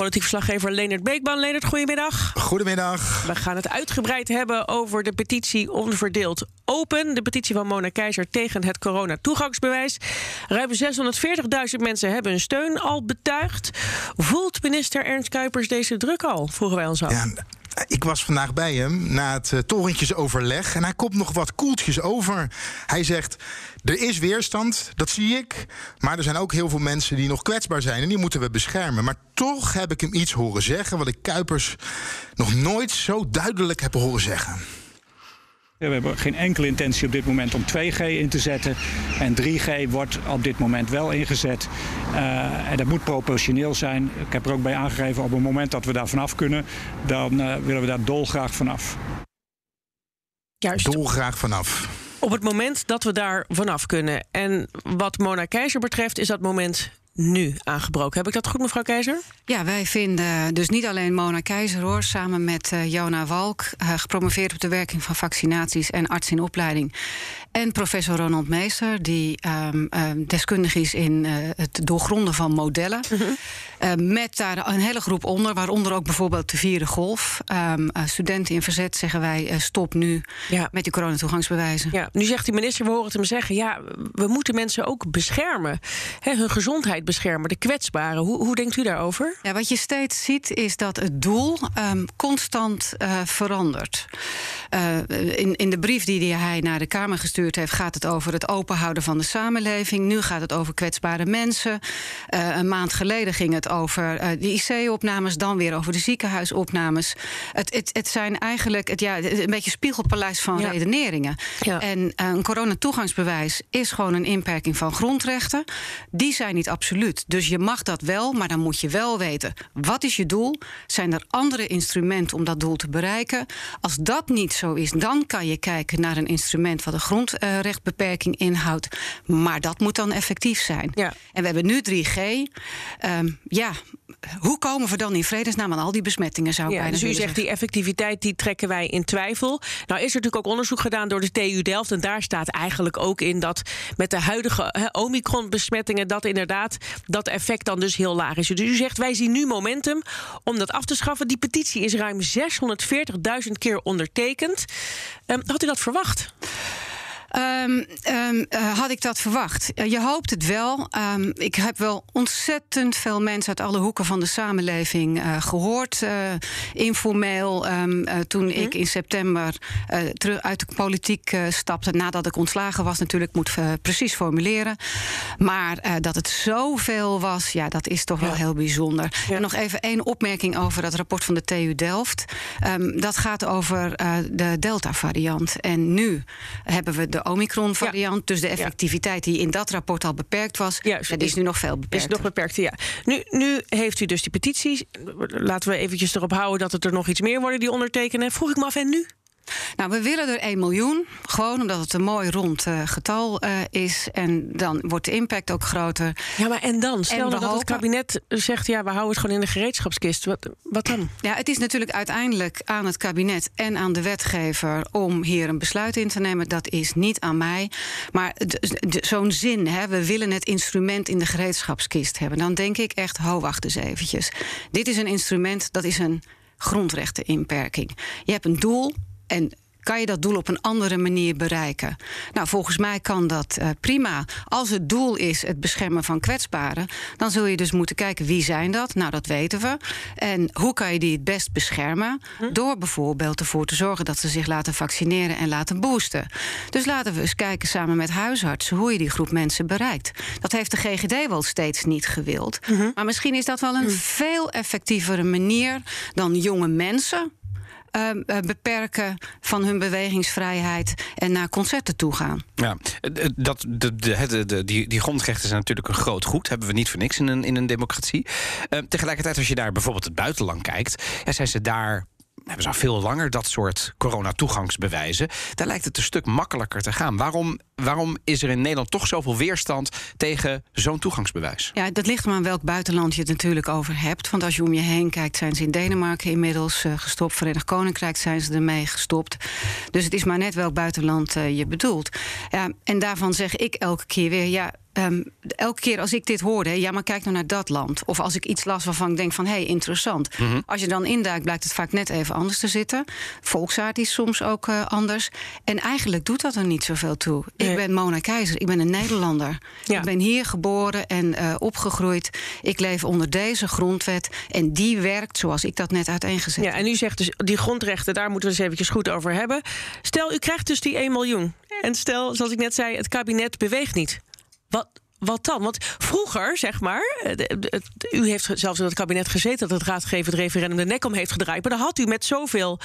Politiek verslaggever Leonard Beekman. Leonard, goedemiddag. Goedemiddag. We gaan het uitgebreid hebben over de petitie Onverdeeld Open. De petitie van Mona Keizer tegen het corona-toegangsbewijs. Ruim 640.000 mensen hebben hun steun al betuigd. Voelt minister Ernst Kuipers deze druk al? Vroegen wij ons af. Ja, ik was vandaag bij hem na het uh, torentjesoverleg en hij komt nog wat koeltjes over. Hij zegt: Er is weerstand, dat zie ik. Maar er zijn ook heel veel mensen die nog kwetsbaar zijn en die moeten we beschermen. Maar toch heb ik hem iets horen zeggen wat ik Kuipers nog nooit zo duidelijk heb horen zeggen. We hebben geen enkele intentie op dit moment om 2G in te zetten. En 3G wordt op dit moment wel ingezet. Uh, en dat moet proportioneel zijn. Ik heb er ook bij aangegeven, op het moment dat we daar vanaf kunnen... dan uh, willen we daar dolgraag vanaf. Juist. Dolgraag vanaf. Op het moment dat we daar vanaf kunnen. En wat Mona Keizer betreft is dat moment nu aangebroken. Heb ik dat goed, mevrouw Keizer? Ja, wij vinden dus niet alleen Mona Keizer hoor, samen met uh, Jona Walk, uh, gepromoveerd op de werking van vaccinaties en arts in opleiding. En professor Ronald Meester, die um, um, deskundig is in uh, het doorgronden van modellen. Mm -hmm. met daar een hele groep onder, waaronder ook bijvoorbeeld de vierde golf. Um, studenten in verzet zeggen wij: stop nu ja. met die coronatoegangsbewijzen. Ja, nu zegt die minister, we horen het hem zeggen: ja, we moeten mensen ook beschermen. Hè, hun gezondheid beschermen, de kwetsbaren. Hoe, hoe denkt u daarover? Ja, wat je steeds ziet is dat het doel um, constant uh, verandert. Uh, in, in de brief die hij naar de Kamer gestuurd heeft, gaat het over het openhouden van de samenleving. Nu gaat het over kwetsbare mensen. Uh, een maand geleden ging het over de IC-opnames, dan weer over de ziekenhuisopnames. Het, het, het zijn eigenlijk het, ja, een beetje spiegelpaleis van ja. redeneringen. Ja. En een coronatoegangsbewijs is gewoon een inperking van grondrechten. Die zijn niet absoluut. Dus je mag dat wel, maar dan moet je wel weten. Wat is je doel? Zijn er andere instrumenten om dat doel te bereiken? Als dat niet zo is, dan kan je kijken naar een instrument wat een grondrechtbeperking inhoudt. Maar dat moet dan effectief zijn. Ja. En we hebben nu 3G. Um, ja, hoe komen we dan in vredesnaam aan al die besmettingen? Zou ik ja, bijna dus u zegt zeggen. die effectiviteit die trekken wij in twijfel. Nou is er natuurlijk ook onderzoek gedaan door de TU Delft. En daar staat eigenlijk ook in dat met de huidige Omicron-besmettingen... dat inderdaad dat effect dan dus heel laag is. Dus u zegt wij zien nu momentum om dat af te schaffen. Die petitie is ruim 640.000 keer ondertekend. Um, had u dat verwacht? Um, um, uh, had ik dat verwacht? Uh, je hoopt het wel. Um, ik heb wel ontzettend veel mensen uit alle hoeken van de samenleving uh, gehoord. informeel, toen mm. ik in september terug uit de politiek stapte, nadat ik ontslagen was, natuurlijk moet precies formuleren. Maar dat het zoveel was, ja, dat is toch ja. wel heel bijzonder. Ja. En nog even één opmerking over dat rapport van de TU Delft. dat gaat over de Delta-variant. En nu hebben we de de Omicron-variant. Dus de effectiviteit die in dat rapport al beperkt was, Juist, dat is nu nog veel beperkt. Is nog beperkt, ja. Nu, nu heeft u dus die petities. Laten we eventjes erop houden dat het er nog iets meer worden die ondertekenen. Vroeg ik me af, en nu? Nou, we willen er 1 miljoen. Gewoon omdat het een mooi rond uh, getal uh, is. En dan wordt de impact ook groter. Ja, maar en dan? Stel en dat hopen... het kabinet zegt... ja, we houden het gewoon in de gereedschapskist. Wat, wat dan? Ja, het is natuurlijk uiteindelijk aan het kabinet en aan de wetgever... om hier een besluit in te nemen. Dat is niet aan mij. Maar zo'n zin, hè, we willen het instrument in de gereedschapskist hebben. Dan denk ik echt, ho, wacht eens eventjes. Dit is een instrument, dat is een grondrechteninperking. Je hebt een doel en kan je dat doel op een andere manier bereiken? Nou, volgens mij kan dat uh, prima. Als het doel is het beschermen van kwetsbaren, dan zul je dus moeten kijken wie zijn dat. Nou, dat weten we. En hoe kan je die het best beschermen? Hm? Door bijvoorbeeld ervoor te zorgen dat ze zich laten vaccineren en laten boosten. Dus laten we eens kijken samen met huisartsen hoe je die groep mensen bereikt. Dat heeft de GGD wel steeds niet gewild. Hm. Maar misschien is dat wel een mm. veel effectievere manier dan jonge mensen uh, beperken van hun bewegingsvrijheid en naar concerten toe gaan. Ja, dat, de, de, die, die grondrechten zijn natuurlijk een groot goed. Hebben we niet voor niks in een, in een democratie. Uh, tegelijkertijd, als je naar bijvoorbeeld het buitenland kijkt, ja, zijn ze daar hebben ze al veel langer dat soort coronatoegangsbewijzen. Daar lijkt het een stuk makkelijker te gaan. Waarom, waarom is er in Nederland toch zoveel weerstand tegen zo'n toegangsbewijs? Ja, dat ligt er aan welk buitenland je het natuurlijk over hebt. Want als je om je heen kijkt, zijn ze in Denemarken inmiddels uh, gestopt. Verenigd Koninkrijk zijn ze ermee gestopt. Dus het is maar net welk buitenland uh, je bedoelt. Ja, en daarvan zeg ik elke keer weer: ja, Um, elke keer als ik dit hoorde, ja, maar kijk nou naar dat land. Of als ik iets las waarvan ik denk van, hé, hey, interessant. Mm -hmm. Als je dan induikt, blijkt het vaak net even anders te zitten. Volksaard is soms ook uh, anders. En eigenlijk doet dat er niet zoveel toe. Nee. Ik ben Mona Keizer, ik ben een Nederlander. Ja. Ik ben hier geboren en uh, opgegroeid. Ik leef onder deze grondwet. En die werkt zoals ik dat net uiteengezet Ja, en u zegt dus, die grondrechten, daar moeten we eens eventjes goed over hebben. Stel, u krijgt dus die 1 miljoen. En stel, zoals ik net zei, het kabinet beweegt niet. Wat, wat dan? Want vroeger, zeg maar, de, u heeft zelfs in het kabinet gezeten dat het raadgevend referendum de nek om heeft gedraaid. Maar dan had u met zoveel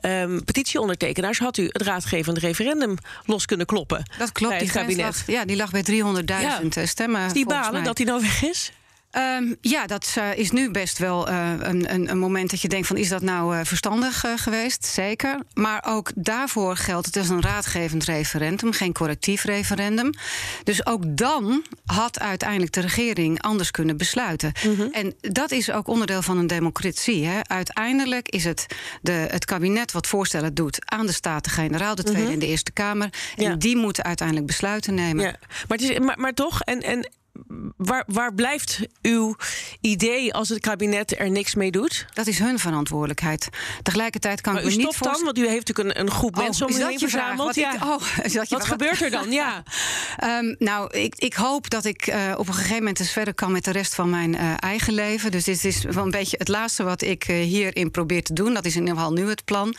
um, petitieondertekenaars had u het raadgevend referendum los kunnen kloppen. Dat klopt. Bij het die kabinet. Lag, ja, die lag bij 300.000 ja. stemmen. Is die balen mij. dat die nou weg is? Um, ja, dat uh, is nu best wel uh, een, een, een, moment dat je denkt van is dat nou uh, verstandig geweest? Zeker. Maar ook daarvoor geldt het is een raadgevend referendum, geen correctief referendum. Dus ook dan had uiteindelijk de regering anders kunnen besluiten. Mm -hmm. En dat is ook onderdeel van een democratie. Hè. Uiteindelijk is het de, het kabinet wat voorstellen doet aan de Staten-Generaal, de Tweede mm -hmm. en de Eerste Kamer. En ja. die moeten uiteindelijk besluiten nemen. Ja. Maar, het is, maar, maar toch, en, en waar, waar blijft uw idee als het kabinet er niks mee doet? Dat is hun verantwoordelijkheid. Tegelijkertijd kan maar ik u me niet dan, want u heeft natuurlijk een, een groep oh, mensen om u heen verzameld. Wat, ja. ik, oh, is dat je wat gebeurt er dan? Ja. um, nou, ik, ik, hoop dat ik uh, op een gegeven moment eens verder kan met de rest van mijn uh, eigen leven. Dus dit is wel een beetje het laatste wat ik uh, hierin probeer te doen. Dat is in ieder geval nu het plan.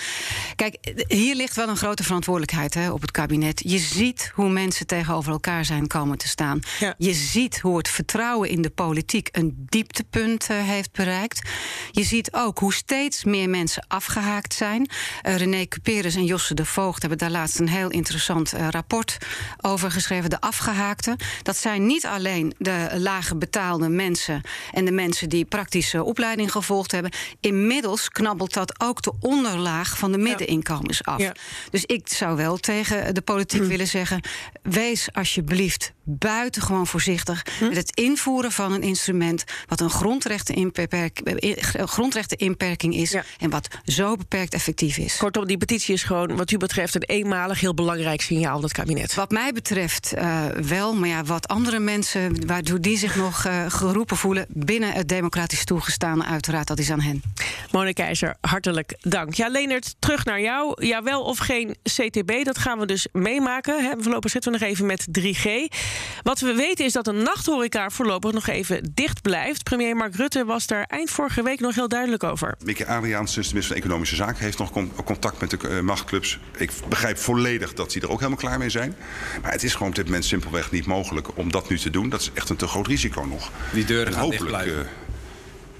Kijk, hier ligt wel een grote verantwoordelijkheid hè, op het kabinet. Je ziet hoe mensen tegenover elkaar zijn komen te staan. Ja. Je ziet hoe het vertrouwen in de politiek een dieptepunt uh, heeft bereikt. Je ziet ook hoe steeds meer mensen afgehaakt zijn. Uh, René Cuperus en Josse de Voogd hebben daar laatst een heel interessant uh, rapport over geschreven. De afgehaakten. Dat zijn niet alleen de lage betaalde mensen en de mensen die praktische opleiding gevolgd hebben. Inmiddels knabbelt dat ook de onderlaag van de middeninkomens af. Ja. Dus ik zou wel tegen de politiek hm. willen zeggen: wees alsjeblieft buitengewoon voorzichtig? Met het invoeren van een instrument wat een grondrechteninperking is ja. en wat zo beperkt effectief is. Kortom, die petitie is gewoon wat u betreft een eenmalig heel belangrijk signaal aan het kabinet. Wat mij betreft uh, wel, maar ja, wat andere mensen, waardoor die zich nog uh, geroepen voelen binnen het democratisch toegestaan, uiteraard, dat is aan hen. Mona Keizer, hartelijk dank. Ja, Leonard, terug naar jou. Ja, wel of geen CTB, dat gaan we dus meemaken. Hè. Voorlopig zitten we nog even met 3G. Wat we weten is dat de nachthoreca voorlopig nog even dicht blijft. Premier Mark Rutte was daar eind vorige week nog heel duidelijk over. Mieke Adriaans, de minister van Economische Zaken, heeft nog contact met de uh, machtclubs. Ik begrijp volledig dat die er ook helemaal klaar mee zijn. Maar het is gewoon op dit moment simpelweg niet mogelijk om dat nu te doen. Dat is echt een te groot risico nog. Die deuren en gaan hopelijk, dicht blijven.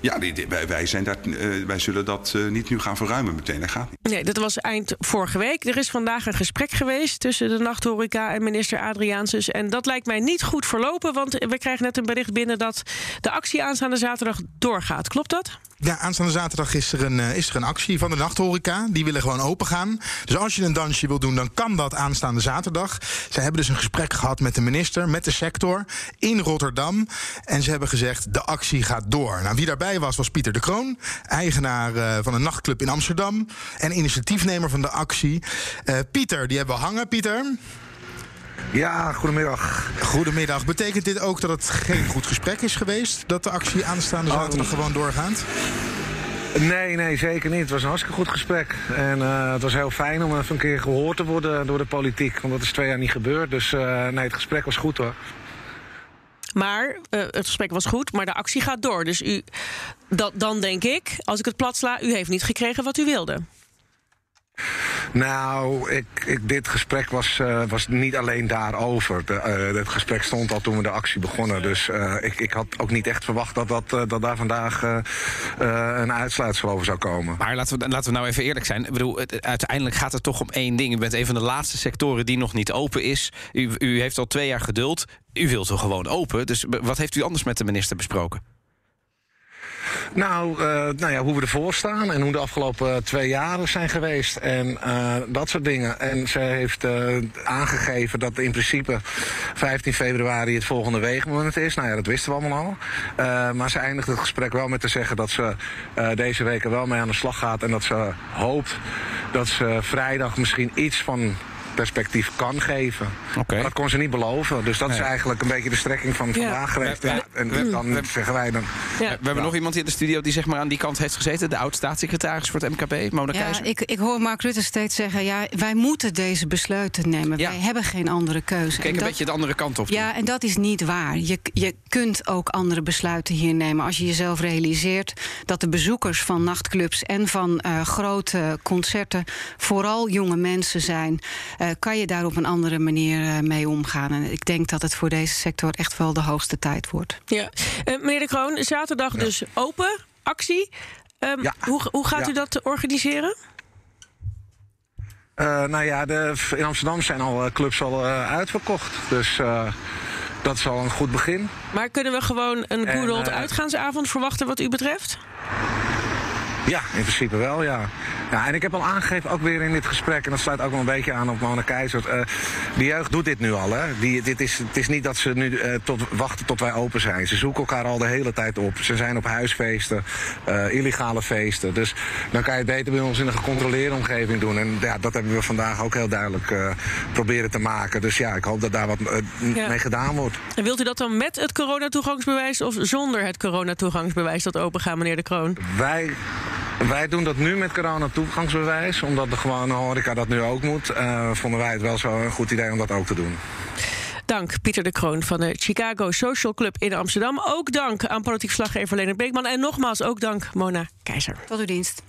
Ja, die, die, wij, wij, zijn daar, uh, wij zullen dat uh, niet nu gaan verruimen meteen. Dat gaat niet. Nee, dat was eind vorige week. Er is vandaag een gesprek geweest tussen de nachthoreca en minister Adriaansus. En dat lijkt mij niet goed verlopen, want we krijgen net een bericht binnen dat de actie aanstaande zaterdag doorgaat. Klopt dat? Ja, aanstaande zaterdag is er, een, uh, is er een actie van de nachthoreca. Die willen gewoon open gaan. Dus als je een dansje wil doen, dan kan dat aanstaande zaterdag. Ze hebben dus een gesprek gehad met de minister, met de sector in Rotterdam. En ze hebben gezegd, de actie gaat door. Nou, wie daarbij was, was Pieter de Kroon. Eigenaar uh, van een nachtclub in Amsterdam. En initiatiefnemer van de actie. Uh, Pieter, die hebben we hangen. Pieter... Ja, goedemiddag. Goedemiddag. Betekent dit ook dat het geen goed gesprek is geweest? Dat de actie aanstaande zaterdag oh. gewoon doorgaat? Nee, nee, zeker niet. Het was een hartstikke goed gesprek. En uh, het was heel fijn om even een keer gehoord te worden door de politiek. Want dat is twee jaar niet gebeurd. Dus uh, nee, het gesprek was goed hoor. Maar uh, het gesprek was goed, maar de actie gaat door. Dus u, dat, dan denk ik, als ik het plat sla, u heeft niet gekregen wat u wilde. Nou, ik, ik, dit gesprek was, uh, was niet alleen daarover. De, uh, het gesprek stond al toen we de actie begonnen. Dus uh, ik, ik, had ook niet echt verwacht dat, dat, dat daar vandaag een uitsluitsel over zou komen. Maar laten we, laten we nou even eerlijk zijn. Ik bedoel, uiteindelijk gaat het toch om één ding. U bent een van de laatste sectoren die nog niet open is. U, u heeft al twee jaar geduld. U wilt toch gewoon open? Dus wat heeft u anders met de minister besproken? Nou, uh, nou ja, hoe we ervoor staan en hoe de afgelopen twee jaren zijn geweest. En uh, dat soort dingen. En ze heeft aangegeven dat in principe 15 februari het volgende weegmoment is. Nou ja, dat wisten we allemaal al. maar ze eindigt het gesprek wel met te zeggen dat ze deze week er wel mee aan de slag gaat. En dat ze hoopt dat ze vrijdag misschien iets van perspectief kan geven. Okay. Dat kon ze niet beloven. Dus dat is eigenlijk een beetje de strekking van vandaag geweest. Ja. En dan zeggen wij dan... Ja. We hebben nog iemand in de studio die zeg maar aan die kant heeft gezeten. De oud-staatssecretaris voor het MKB, Mona ja, Ik, ik hoor Mark Rutte steeds zeggen... ja, wij moeten deze besluiten nemen. Wij hebben geen andere keuze. Kijk een beetje de andere kant op. Ja, en dat is niet waar. Je, je kunt ook andere besluiten hier nemen. Als je jezelf realiseert dat de bezoekers van nachtclubs... en van uh, grote concerten vooral jonge mensen zijn... Uh, kan je daar op een andere manier uh, mee omgaan. En ik denk dat het voor deze sector echt wel de hoogste tijd wordt. Ja. Uh, meneer De Kroon, zaterdag ja. dus open, actie. Um, ja. hoe, hoe gaat u dat organiseren? Uh, nou ja, de, in Amsterdam zijn al clubs al uitverkocht. Dus dat is al een goed begin. Maar kunnen we gewoon een good old uitgaansavond verwachten wat u betreft? Ja, in principe wel, ja. Ja. En ik heb al aangegeven, ook weer in dit gesprek, en dat sluit ook wel een beetje aan op Mona Keizer. Uh, de jeugd doet dit nu al, hè. Die, dit is, het is niet dat ze nu uh, tot, wachten tot wij open zijn. Ze zoeken elkaar al de hele tijd op. Ze zijn op huisfeesten, uh, illegale feesten. Dus dan kan je het beter bij ons in een gecontroleerde omgeving doen. En ja, dat hebben we vandaag ook heel duidelijk proberen te maken. Dus ja, ik hoop dat daar wat ja. mee gedaan wordt. En wilt u dat dan met het coronatoegangsbewijs of zonder het coronatoegangsbewijs dat open gaan, meneer De Kroon? Wij wij doen dat nu met corona-toegangsbewijs, omdat de gewone horeca dat nu ook moet. Uh, vonden wij het wel zo een goed idee om dat ook te doen. Dank Pieter de Kroon van de Chicago Social Club in Amsterdam. Ook dank aan politiek slaggever Leonard Beekman. En nogmaals ook dank Mona Keizer. Tot uw dienst.